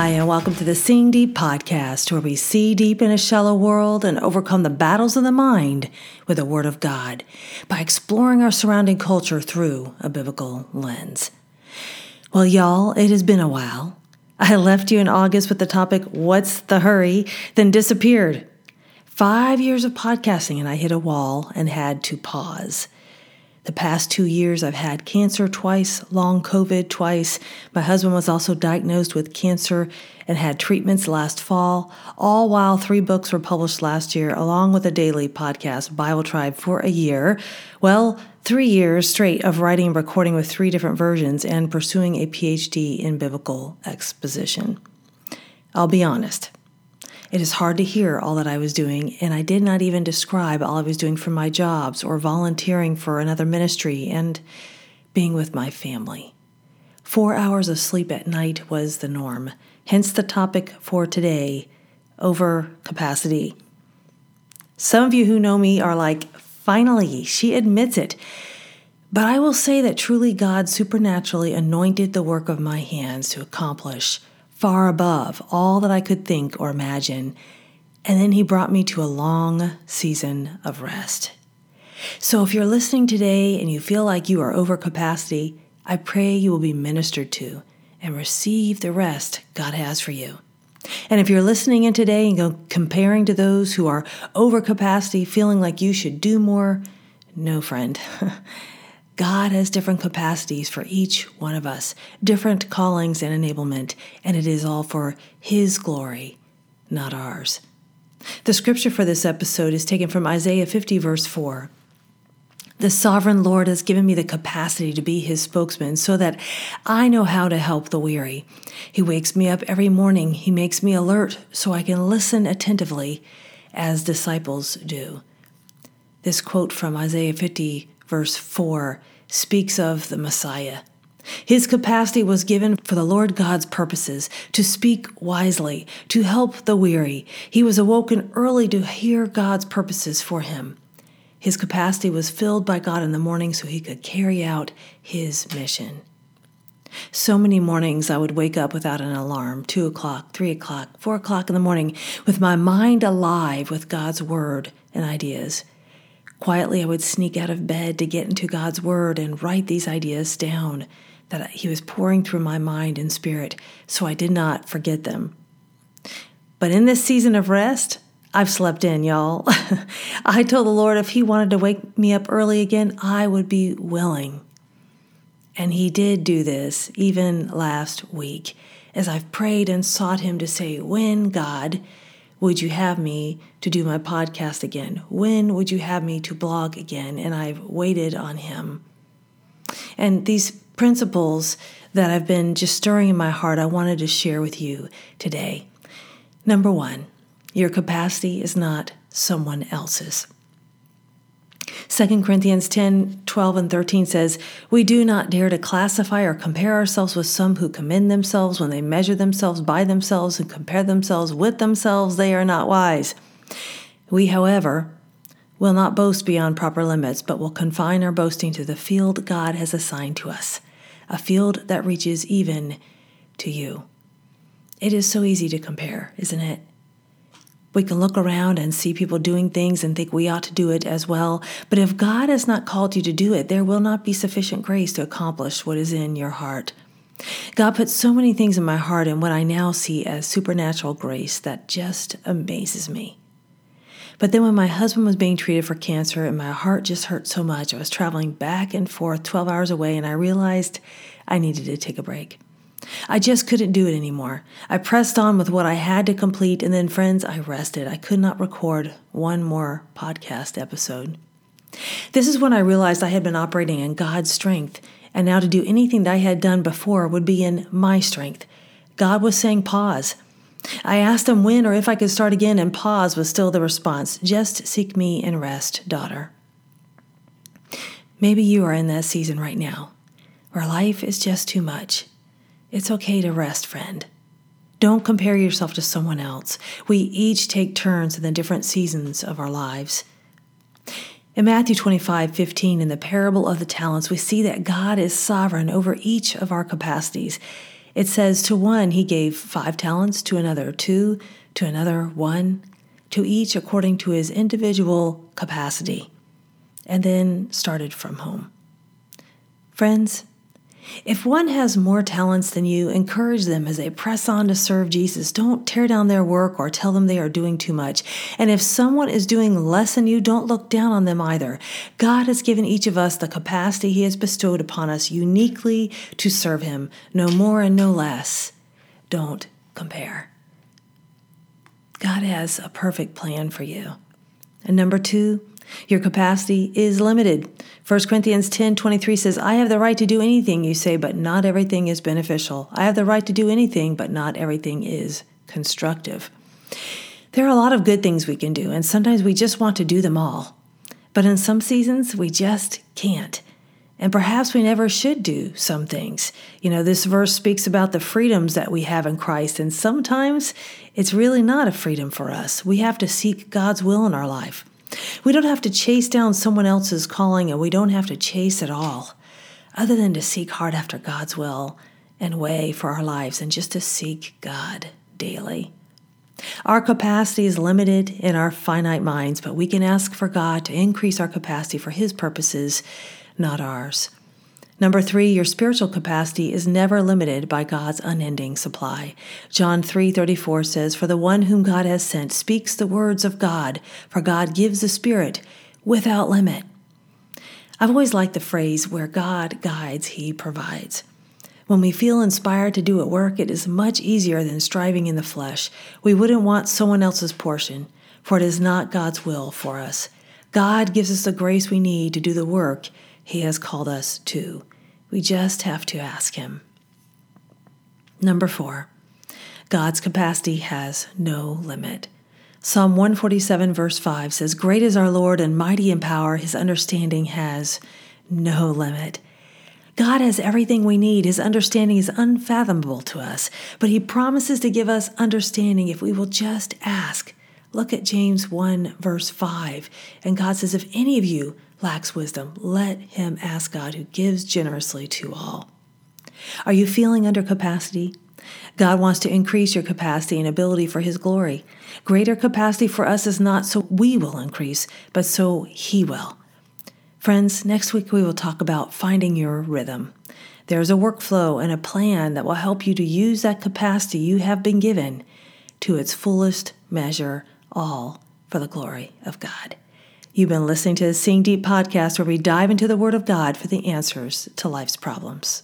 Hi, and welcome to the Seeing Deep podcast, where we see deep in a shallow world and overcome the battles of the mind with the Word of God by exploring our surrounding culture through a biblical lens. Well, y'all, it has been a while. I left you in August with the topic, What's the Hurry? then disappeared. Five years of podcasting, and I hit a wall and had to pause. The past two years, I've had cancer twice, long COVID twice. My husband was also diagnosed with cancer and had treatments last fall, all while three books were published last year, along with a daily podcast, Bible Tribe, for a year. Well, three years straight of writing and recording with three different versions and pursuing a PhD in biblical exposition. I'll be honest. It is hard to hear all that I was doing, and I did not even describe all I was doing for my jobs or volunteering for another ministry and being with my family. Four hours of sleep at night was the norm, hence the topic for today over capacity. Some of you who know me are like, finally, she admits it. But I will say that truly God supernaturally anointed the work of my hands to accomplish far above all that I could think or imagine. And then he brought me to a long season of rest. So if you're listening today and you feel like you are over capacity, I pray you will be ministered to and receive the rest God has for you. And if you're listening in today and comparing to those who are over capacity, feeling like you should do more, no, friend. God has different capacities for each one of us, different callings and enablement, and it is all for His glory, not ours. The scripture for this episode is taken from Isaiah 50, verse 4. The sovereign Lord has given me the capacity to be his spokesman so that I know how to help the weary. He wakes me up every morning. He makes me alert so I can listen attentively as disciples do. This quote from Isaiah 50, verse 4, speaks of the Messiah. His capacity was given for the Lord God's purposes, to speak wisely, to help the weary. He was awoken early to hear God's purposes for him. His capacity was filled by God in the morning so he could carry out his mission. So many mornings I would wake up without an alarm, two o'clock, three o'clock, four o'clock in the morning, with my mind alive with God's word and ideas. Quietly, I would sneak out of bed to get into God's Word and write these ideas down that He was pouring through my mind and spirit so I did not forget them. But in this season of rest, I've slept in, y'all. I told the Lord if He wanted to wake me up early again, I would be willing. And He did do this even last week as I've prayed and sought Him to say, When, God, would you have me to do my podcast again? When would you have me to blog again? And I've waited on him. And these principles that I've been just stirring in my heart, I wanted to share with you today. Number one, your capacity is not someone else's. 2 Corinthians 10 12 and 13 says, We do not dare to classify or compare ourselves with some who commend themselves when they measure themselves by themselves and compare themselves with themselves. They are not wise. We, however, will not boast beyond proper limits, but will confine our boasting to the field God has assigned to us, a field that reaches even to you. It is so easy to compare, isn't it? We can look around and see people doing things and think we ought to do it as well. But if God has not called you to do it, there will not be sufficient grace to accomplish what is in your heart. God put so many things in my heart and what I now see as supernatural grace that just amazes me. But then when my husband was being treated for cancer and my heart just hurt so much, I was traveling back and forth 12 hours away and I realized I needed to take a break. I just couldn't do it anymore. I pressed on with what I had to complete, and then, friends, I rested. I could not record one more podcast episode. This is when I realized I had been operating in God's strength, and now to do anything that I had done before would be in my strength. God was saying, pause. I asked him when or if I could start again, and pause was still the response. Just seek me and rest, daughter. Maybe you are in that season right now where life is just too much it's okay to rest, friend. Don't compare yourself to someone else. We each take turns in the different seasons of our lives. In Matthew 25, 15, in the parable of the talents, we see that God is sovereign over each of our capacities. It says, To one he gave five talents, to another two, to another one, to each according to his individual capacity, and then started from home. Friends, if one has more talents than you, encourage them as they press on to serve Jesus. Don't tear down their work or tell them they are doing too much. And if someone is doing less than you, don't look down on them either. God has given each of us the capacity He has bestowed upon us uniquely to serve Him, no more and no less. Don't compare. God has a perfect plan for you. And number two, your capacity is limited. 1 Corinthians 10 23 says, I have the right to do anything you say, but not everything is beneficial. I have the right to do anything, but not everything is constructive. There are a lot of good things we can do, and sometimes we just want to do them all. But in some seasons, we just can't. And perhaps we never should do some things. You know, this verse speaks about the freedoms that we have in Christ, and sometimes it's really not a freedom for us. We have to seek God's will in our life. We don't have to chase down someone else's calling, and we don't have to chase at all, other than to seek hard after God's will and way for our lives and just to seek God daily. Our capacity is limited in our finite minds, but we can ask for God to increase our capacity for His purposes, not ours. Number three, your spiritual capacity is never limited by God's unending supply. John 3:34 says, "For the one whom God has sent speaks the words of God, for God gives the Spirit without limit." I've always liked the phrase, where God guides, he provides. When we feel inspired to do at work, it is much easier than striving in the flesh. We wouldn't want someone else's portion, for it is not God's will for us. God gives us the grace we need to do the work He has called us to. We just have to ask Him. Number four, God's capacity has no limit. Psalm 147, verse 5 says, Great is our Lord and mighty in power, his understanding has no limit. God has everything we need. His understanding is unfathomable to us, but he promises to give us understanding if we will just ask. Look at James 1, verse 5. And God says, If any of you lacks wisdom, let him ask God, who gives generously to all. Are you feeling under capacity? God wants to increase your capacity and ability for His glory. Greater capacity for us is not so we will increase, but so He will. Friends, next week we will talk about finding your rhythm. There's a workflow and a plan that will help you to use that capacity you have been given to its fullest measure, all for the glory of God. You've been listening to the Seeing Deep podcast, where we dive into the Word of God for the answers to life's problems.